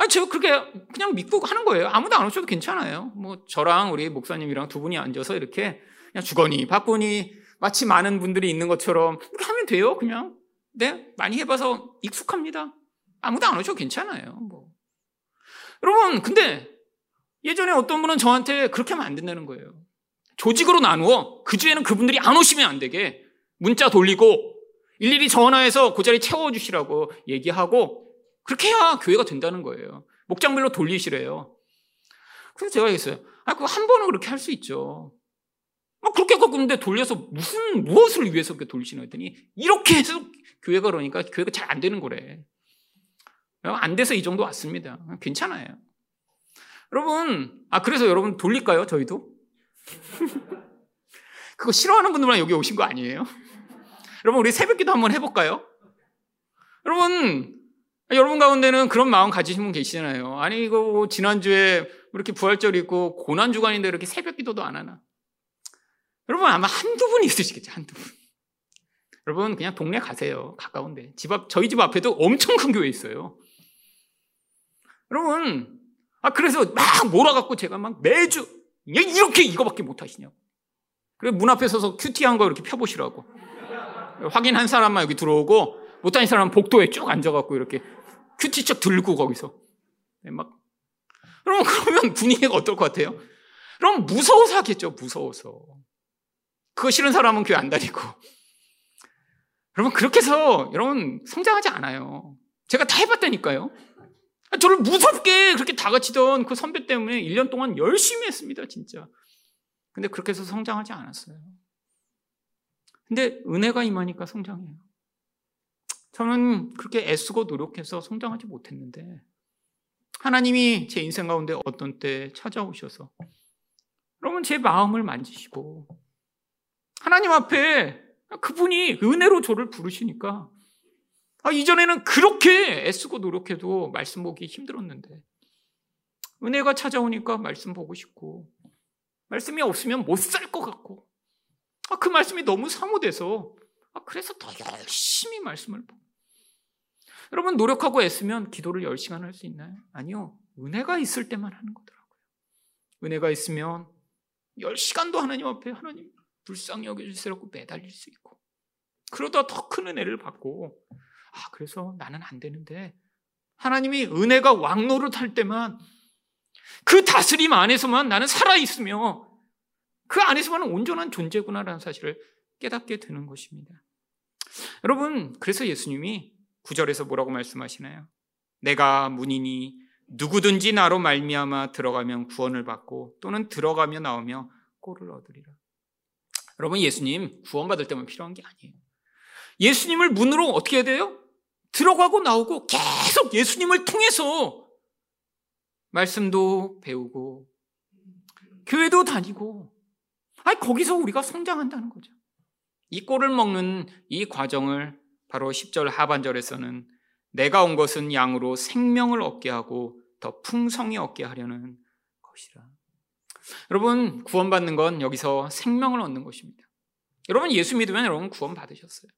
아니, 제가 그렇게 그냥 믿고 하는 거예요. 아무도 안 오셔도 괜찮아요. 뭐, 저랑 우리 목사님이랑 두 분이 앉아서 이렇게 그냥 주거니, 받거니, 마치 많은 분들이 있는 것처럼 그렇게 하면 돼요, 그냥. 네, 많이 해봐서 익숙합니다. 아무도 안 오셔도 괜찮아요, 뭐. 여러분, 근데 예전에 어떤 분은 저한테 그렇게 하면 안 된다는 거예요. 조직으로 나누어 그 주에는 그분들이 안 오시면 안 되게 문자 돌리고 일일이 전화해서 그 자리 채워주시라고 얘기하고 그렇게 해야 교회가 된다는 거예요. 목장별로 돌리시래요. 그래서 제가 얘기했어요. 아, 그거 한 번은 그렇게 할 수 있죠. 막 그렇게 근데 돌려서 무슨, 무엇을 위해서 그렇게 돌리시나 했더니 이렇게 해서 교회가 그러니까 교회가 잘 안 되는 거래. 안 돼서 이 정도 왔습니다. 괜찮아요. 여러분, 아, 그래서 여러분 돌릴까요? 저희도? [LAUGHS] 그거 싫어하는 분들만 여기 오신 거 아니에요? [LAUGHS] 여러분, 우리 새벽 기도 한번 해볼까요? 여러분, 여러분 가운데는 그런 마음 가지신 분 계시잖아요. 아니, 이거 뭐 지난주에 이렇게 부활절 있고 고난주간인데 이렇게 새벽 기도도 안 하나? 여러분 아마 한두 분 있으시겠죠, 한두 분. 여러분 그냥 동네 가세요. 가까운데. 집 앞, 저희 집 앞에도 엄청 큰 교회 있어요. 여러분, 아, 그래서 막 몰아갖고 제가 막 매주, 이렇게 이거밖에 못 하시냐고. 그래, 문 앞에 서서 큐티한 거 이렇게 펴보시라고. 확인한 사람만 여기 들어오고, 못하는 사람은 복도에 쭉 앉아갖고 이렇게 큐티 쭉 들고 거기서. 네, 막. 그럼 그러면 분위기가 어떨 것 같아요? 그럼 무서워서 하겠죠, 무서워서. 그거 싫은 사람은 교회 안 다니고. 여러분, 그렇게 해서 여러분 성장하지 않아요. 제가 다 해봤다니까요. 저를 무섭게 그렇게 다그치던 그 선배 때문에 1년 동안 열심히 했습니다, 진짜. 근데 그렇게 해서 성장하지 않았어요. 근데 은혜가 임하니까 성장해요. 저는 그렇게 애쓰고 노력해서 성장하지 못했는데, 하나님이 제 인생 가운데 어떤 때 찾아오셔서, 여러분 제 마음을 만지시고, 하나님 앞에 그분이 은혜로 저를 부르시니까, 아, 이전에는 그렇게 애쓰고 노력해도 말씀 보기 힘들었는데, 은혜가 찾아오니까 말씀 보고 싶고, 말씀이 없으면 못 살 것 같고, 아, 그 말씀이 너무 사모돼서, 아, 그래서 더 열심히 말씀을 보. 여러분, 노력하고 애쓰면 기도를 10시간 할 수 있나요? 아니요. 은혜가 있을 때만 하는 거더라고요. 은혜가 있으면 10시간도 하나님 앞에 하나님 불쌍히 여겨주세요라고 매달릴 수 있고, 그러다 더 큰 은혜를 받고, 아, 그래서 나는 안 되는데, 하나님이 은혜가 왕노릇 할 때만 그 다스림 안에서만 나는 살아있으며 그 안에서만 온전한 존재구나라는 사실을 깨닫게 되는 것입니다. 여러분, 그래서 예수님이 구절에서 뭐라고 말씀하시나요? 내가 문이니 누구든지 나로 말미암아 들어가면 구원을 받고 또는 들어가며 나오며 꼴을 얻으리라. 여러분, 예수님 구원받을 때만 필요한 게 아니에요. 예수님을 문으로 어떻게 해야 돼요? 들어가고 나오고 계속 예수님을 통해서 말씀도 배우고 교회도 다니고 아니 거기서 우리가 성장한다는 거죠. 이 꼴을 먹는 이 과정을 바로 10절 하반절에서는 내가 온 것은 양으로 생명을 얻게 하고 더 풍성히 얻게 하려는 것이라. 여러분 구원받는 건 여기서 생명을 얻는 것입니다. 여러분 예수 믿으면 여러분 구원 받으셨어요.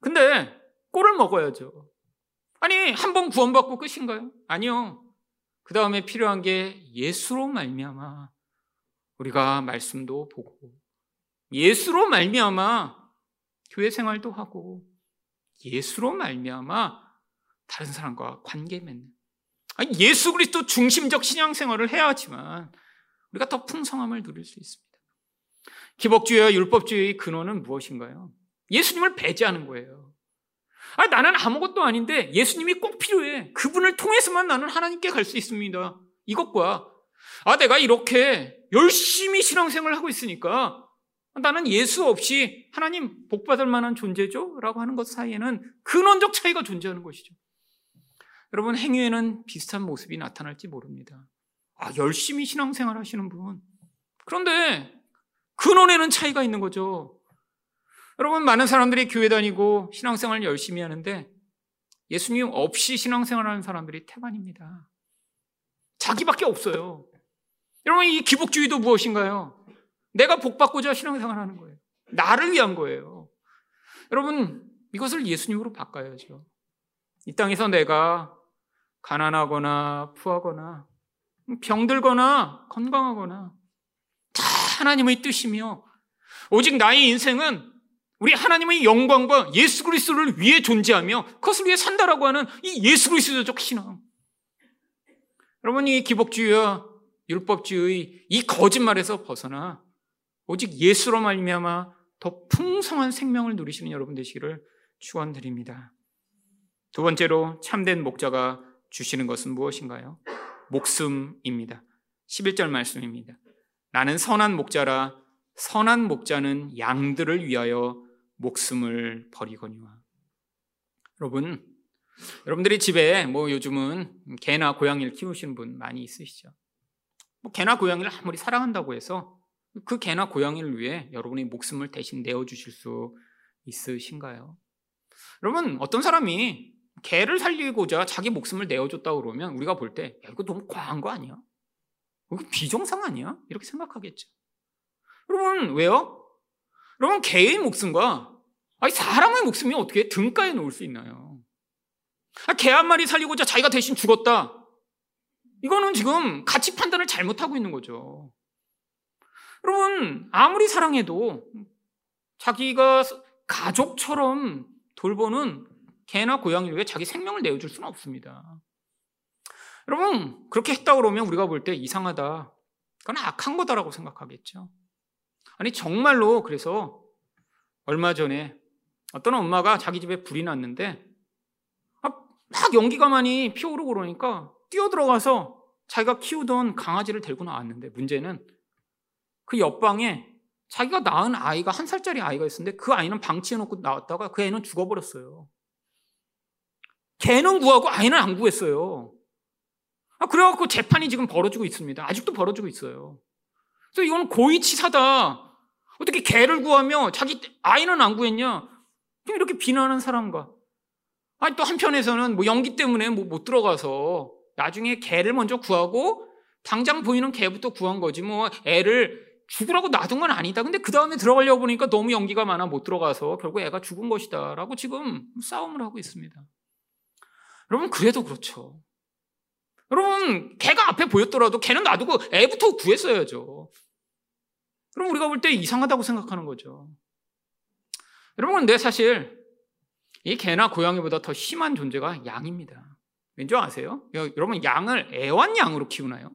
근데 꼴을 먹어야죠. 아니 한 번 구원받고 끝인가요? 아니요. 그 다음에 필요한 게 예수로 말미암아 우리가 말씀도 보고 예수로 말미암아 교회 생활도 하고 예수로 말미암아 다른 사람과 관계 맺는 아니, 예수 그리스도 중심적 신앙 생활을 해야 하지만 우리가 더 풍성함을 누릴 수 있습니다. 기복주의와 율법주의의 근원은 무엇인가요? 예수님을 배제하는 거예요. 아, 나는 아무것도 아닌데 예수님이 꼭 필요해. 그분을 통해서만 나는 하나님께 갈 수 있습니다. 이것과 아, 내가 이렇게 열심히 신앙생활을 하고 있으니까 나는 예수 없이 하나님 복받을 만한 존재죠? 라고 하는 것 사이에는 근원적 차이가 존재하는 것이죠. 여러분, 행위에는 비슷한 모습이 나타날지 모릅니다. 아, 열심히 신앙생활 하시는 분. 그런데 근원에는 차이가 있는 거죠. 여러분, 많은 사람들이 교회 다니고 신앙생활 열심히 하는데 예수님 없이 신앙생활 하는 사람들이 태반입니다. 자기밖에 없어요. 여러분, 이 기복주의도 무엇인가요? 내가 복받고자 신앙생활 하는 거예요. 나를 위한 거예요. 여러분, 이것을 예수님으로 바꿔야죠. 이 땅에서 내가 가난하거나 부하거나 병들거나 건강하거나 다 하나님의 뜻이며 오직 나의 인생은 우리 하나님의 영광과 예수 그리스도를 위해 존재하며 그것을 위해 산다라고 하는 이 예수 그리스도적 신앙. 여러분 이 기복주의와 율법주의 이 거짓말에서 벗어나 오직 예수로 말미암아 더 풍성한 생명을 누리시는 여러분 되시기를 축원드립니다. 두 번째로 참된 목자가 주시는 것은 무엇인가요? 목숨입니다. 11절 말씀입니다. 나는 선한 목자라 선한 목자는 양들을 위하여 목숨을 버리거니와. 여러분, 여러분들이 집에 뭐 요즘은 개나 고양이를 키우시는 분 많이 있으시죠? 뭐 개나 고양이를 아무리 사랑한다고 해서 그 개나 고양이를 위해 여러분의 목숨을 대신 내어주실 수 있으신가요? 여러분, 어떤 사람이 개를 살리고자 자기 목숨을 내어줬다 그러면 우리가 볼 때, 야, 이거 너무 과한 거 아니야? 이거 비정상 아니야? 이렇게 생각하겠죠. 여러분, 왜요? 여러분, 개의 목숨과 아니, 사람의 목숨이 어떻게 등가에 놓을 수 있나요? 아, 개 한 마리 살리고자 자기가 대신 죽었다. 이거는 지금 가치 판단을 잘못하고 있는 거죠. 여러분, 아무리 사랑해도 자기가 가족처럼 돌보는 개나 고양이를 위해 자기 생명을 내어줄 수는 없습니다. 여러분, 그렇게 했다 그러면 우리가 볼 때 이상하다. 그건 악한 거다라고 생각하겠죠. 아니, 정말로 그래서 얼마 전에 어떤 엄마가 자기 집에 불이 났는데 아, 막 연기가 많이 피어오르고 그러니까 뛰어들어가서 자기가 키우던 강아지를 데리고 나왔는데 문제는 그 옆방에 자기가 낳은 아이가 한 살짜리 아이가 있었는데 그 아이는 방치해놓고 나왔다가 그 애는 죽어버렸어요. 개는 구하고 아이는 안 구했어요. 아, 그래갖고 재판이 지금 벌어지고 있습니다. 아직도 벌어지고 있어요. 그래서 이건 고의치사다. 어떻게 개를 구하며 자기 아이는 안 구했냐? 이렇게 비난하는 사람과 아니 또 한편에서는 뭐 연기 때문에 뭐 못 들어가서 나중에 개를 먼저 구하고 당장 보이는 개부터 구한 거지 뭐 애를 죽으라고 놔둔 건 아니다. 근데 그 다음에 들어가려고 보니까 너무 연기가 많아 못 들어가서 결국 애가 죽은 것이다 라고 지금 싸움을 하고 있습니다. 여러분 그래도 그렇죠. 여러분 개가 앞에 보였더라도 개는 놔두고 애부터 구했어야죠. 그럼 우리가 볼 때 이상하다고 생각하는 거죠. 여러분 근데 사실 이 개나 고양이보다 더 심한 존재가 양입니다. 왠지 아세요? 여러분 양을 애완양으로 키우나요?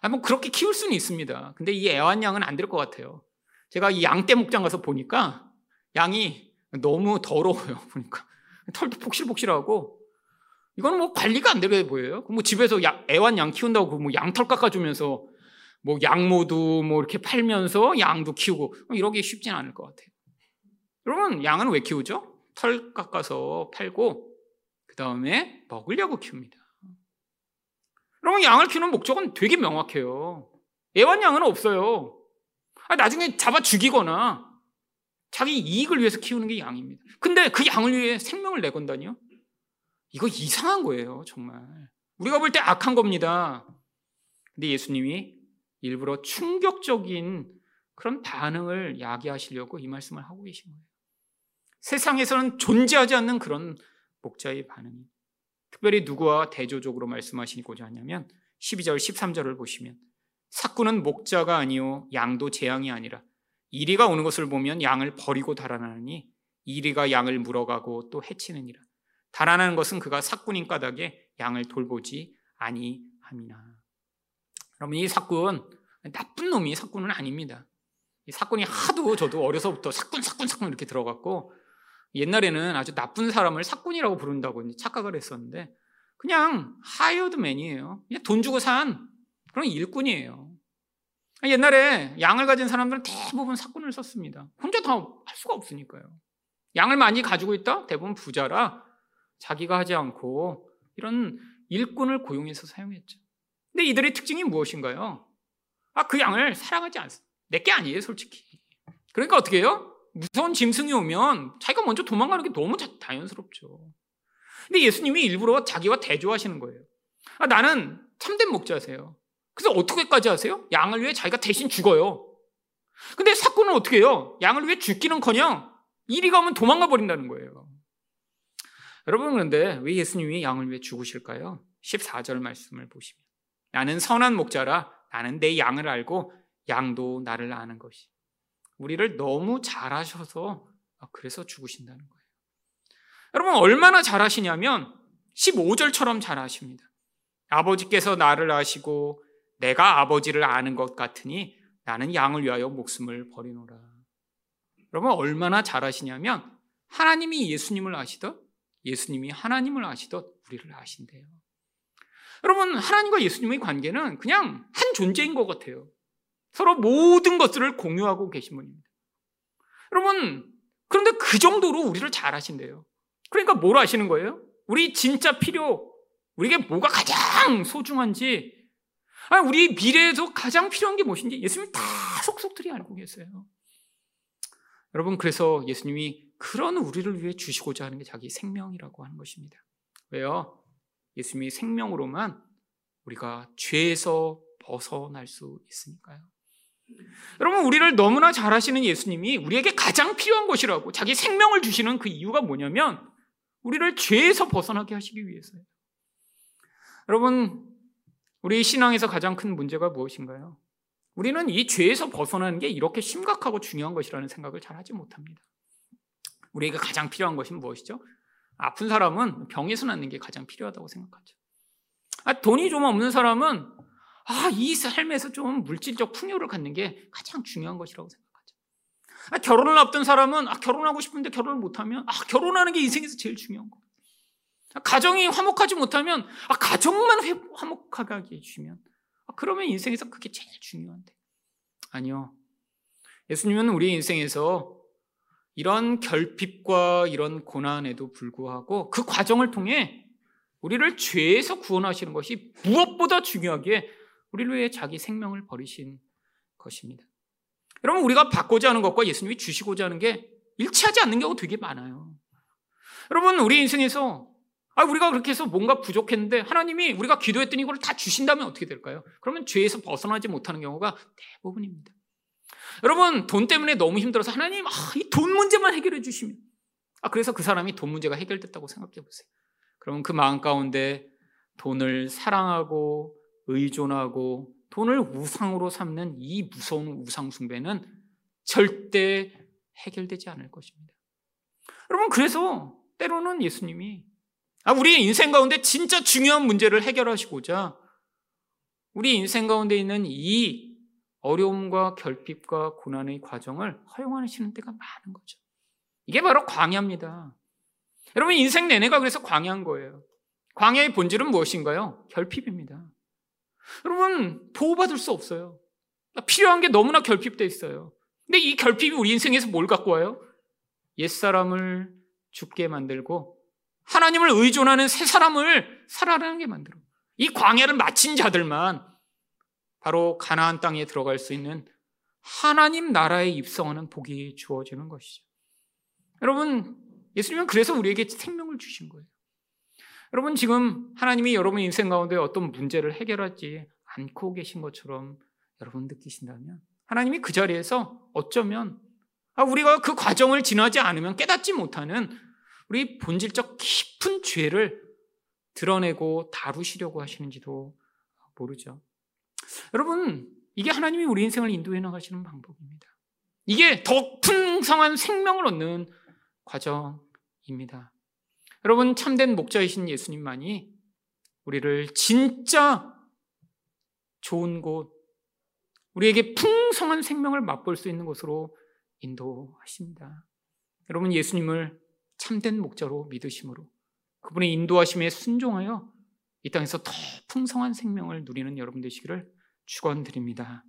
아, 뭐 그렇게 키울 수는 있습니다. 근데 이 애완양은 안 될 것 같아요. 제가 이 양떼 목장 가서 보니까 양이 너무 더러워요. [LAUGHS] 보니까 털도 폭실폭실하고 이거는 뭐 관리가 안 되게 보여요. 뭐 집에서 야, 애완양 키운다고 뭐 양털 깎아주면서 뭐 양모도 뭐 이렇게 팔면서 양도 키우고 이러기 쉽진 않을 것 같아요. 여러분 양은 왜 키우죠? 털 깎아서 팔고 그 다음에 먹으려고 키웁니다. 여러분 양을 키우는 목적은 되게 명확해요. 애완양은 없어요. 아, 나중에 잡아 죽이거나 자기 이익을 위해서 키우는 게 양입니다. 근데 그 양을 위해 생명을 내건다니요? 이거 이상한 거예요, 정말. 우리가 볼 때 악한 겁니다. 근데 예수님이 일부러 충격적인 그런 반응을 야기하시려고 이 말씀을 하고 계신 거예요. 세상에서는 존재하지 않는 그런 목자의 반응이 특별히 누구와 대조적으로 말씀하시고자 하냐면 12절 13절을 보시면 사꾼은 목자가 아니요 양도 재앙이 아니라 이리가 오는 것을 보면 양을 버리고 달아나니 이리가 양을 물어가고 또 해치느니라. 달아나는 것은 그가 사꾼인 까닭에 양을 돌보지 아니함이나. 여러분 이 사꾼 나쁜 놈이 사꾼은 아닙니다. 이 사꾼이 하도 저도 어려서부터 사꾼 사꾼 사꾼 이렇게 들어갔고 옛날에는 아주 나쁜 사람을 사꾼이라고 부른다고 착각을 했었는데 그냥 hired man이에요. 그냥 돈 주고 산 그런 일꾼이에요. 옛날에 양을 가진 사람들은 대부분 삯꾼을 썼습니다. 혼자 다 할 수가 없으니까요. 양을 많이 가지고 있다? 대부분 부자라 자기가 하지 않고 이런 일꾼을 고용해서 사용했죠. 근데 이들의 특징이 무엇인가요? 아, 그 양을 사랑하지 않습니다. 내 게 아니에요, 솔직히. 그러니까 어떻게 해요? 무서운 짐승이 오면 자기가 먼저 도망가는 게 너무 자연스럽죠. 근데 예수님이 일부러 자기와 대조하시는 거예요. 아, 나는 참된 목자세요. 그래서 어떻게까지 하세요? 양을 위해 자기가 대신 죽어요. 근데 사건은 어떻게 해요? 양을 위해 죽기는 커녕 이리 가면 도망가 버린다는 거예요. 여러분 그런데 왜 예수님이 양을 위해 죽으실까요? 14절 말씀을 보시면 나는 선한 목자라 나는 내 양을 알고 양도 나를 아는 것이 우리를 너무 잘하셔서 아, 그래서 죽으신다는 거예요. 여러분 얼마나 잘하시냐면 15절처럼 잘하십니다. 아버지께서 나를 아시고 내가 아버지를 아는 것 같으니 나는 양을 위하여 목숨을 버리노라. 여러분 얼마나 잘하시냐면 하나님이 예수님을 아시듯 예수님이 하나님을 아시듯 우리를 아신대요. 여러분, 하나님과 예수님의 관계는 그냥 한 존재인 것 같아요. 서로 모든 것들을 공유하고 계신 분입니다. 여러분, 그런데 그 정도로 우리를 잘 아신대요. 그러니까 뭘 아시는 거예요? 우리 진짜 필요, 우리에게 뭐가 가장 소중한지, 아, 우리 미래에서 가장 필요한 게 무엇인지 예수님이 다 속속들이 알고 계세요. 여러분, 그래서 예수님이 그런 우리를 위해 주시고자 하는 게 자기 생명이라고 하는 것입니다. 왜요? 예수님이 생명으로만 우리가 죄에서 벗어날 수 있으니까요. 여러분, 우리를 너무나 잘 아시는 예수님이 우리에게 가장 필요한 것이라고 자기 생명을 주시는 그 이유가 뭐냐면 우리를 죄에서 벗어나게 하시기 위해서예요. 여러분, 우리 신앙에서 가장 큰 문제가 무엇인가요? 우리는 이 죄에서 벗어나는 게 이렇게 심각하고 중요한 것이라는 생각을 잘 하지 못합니다. 우리에게 가장 필요한 것은 무엇이죠? 아픈 사람은 병에서 낫는 게 가장 필요하다고 생각하죠. 아, 돈이 좀 없는 사람은 아, 이 삶에서 좀 물질적 풍요를 갖는 게 가장 중요한 것이라고 생각하죠. 아, 결혼을 앞둔 사람은 아, 결혼하고 싶은데 결혼을 못하면 아, 결혼하는 게 인생에서 제일 중요한 거. 아, 가정이 화목하지 못하면 아, 가정만 화목하게 해주시면 아, 그러면 인생에서 그게 제일 중요한데. 아니요. 예수님은 우리 인생에서 이런 결핍과 이런 고난에도 불구하고 그 과정을 통해 우리를 죄에서 구원하시는 것이 무엇보다 중요하게 우리를 위해 자기 생명을 버리신 것입니다. 여러분, 우리가 받고자 하는 것과 예수님이 주시고자 하는 게 일치하지 않는 경우 되게 많아요. 여러분, 우리 인생에서 아, 우리가 그렇게 해서 뭔가 부족했는데 하나님이 우리가 기도했더니 이걸 다 주신다면 어떻게 될까요? 그러면 죄에서 벗어나지 못하는 경우가 대부분입니다. 여러분, 돈 때문에 너무 힘들어서 하나님, 아, 이 돈 문제만 해결해 주시면. 아, 그래서 그 사람이 돈 문제가 해결됐다고 생각해 보세요. 그러면 그 마음 가운데 돈을 사랑하고 의존하고 돈을 우상으로 삼는 이 무서운 우상숭배는 절대 해결되지 않을 것입니다. 여러분, 그래서 때로는 예수님이 아, 우리 인생 가운데 진짜 중요한 문제를 해결하시고자 우리 인생 가운데 있는 이 어려움과 결핍과 고난의 과정을 허용하시는 때가 많은 거죠. 이게 바로 광야입니다. 여러분, 인생 내내가 그래서 광야인 거예요. 광야의 본질은 무엇인가요? 결핍입니다. 여러분, 보호받을 수 없어요. 필요한 게 너무나 결핍되어 있어요. 근데 이 결핍이 우리 인생에서 뭘 갖고 와요? 옛사람을 죽게 만들고 하나님을 의존하는 새 사람을 살아나게 만들어. 이 광야를 마친 자들만 바로 가나안 땅에 들어갈 수 있는 하나님 나라에 입성하는 복이 주어지는 것이죠. 여러분, 예수님은 그래서 우리에게 생명을 주신 거예요. 여러분, 지금 하나님이 여러분 인생 가운데 어떤 문제를 해결하지 않고 계신 것처럼 여러분 느끼신다면 하나님이 그 자리에서 어쩌면 아, 우리가 그 과정을 지나지 않으면 깨닫지 못하는 우리 본질적 깊은 죄를 드러내고 다루시려고 하시는지도 모르죠. 여러분, 이게 하나님이 우리 인생을 인도해 나가시는 방법입니다. 이게 더 풍성한 생명을 얻는 과정입니다. 여러분, 참된 목자이신 예수님만이 우리를 진짜 좋은 곳, 우리에게 풍성한 생명을 맛볼 수 있는 곳으로 인도하십니다. 여러분, 예수님을 참된 목자로 믿으심으로 그분의 인도하심에 순종하여 이 땅에서 더 풍성한 생명을 누리는 여러분 되시기를 축원드립니다.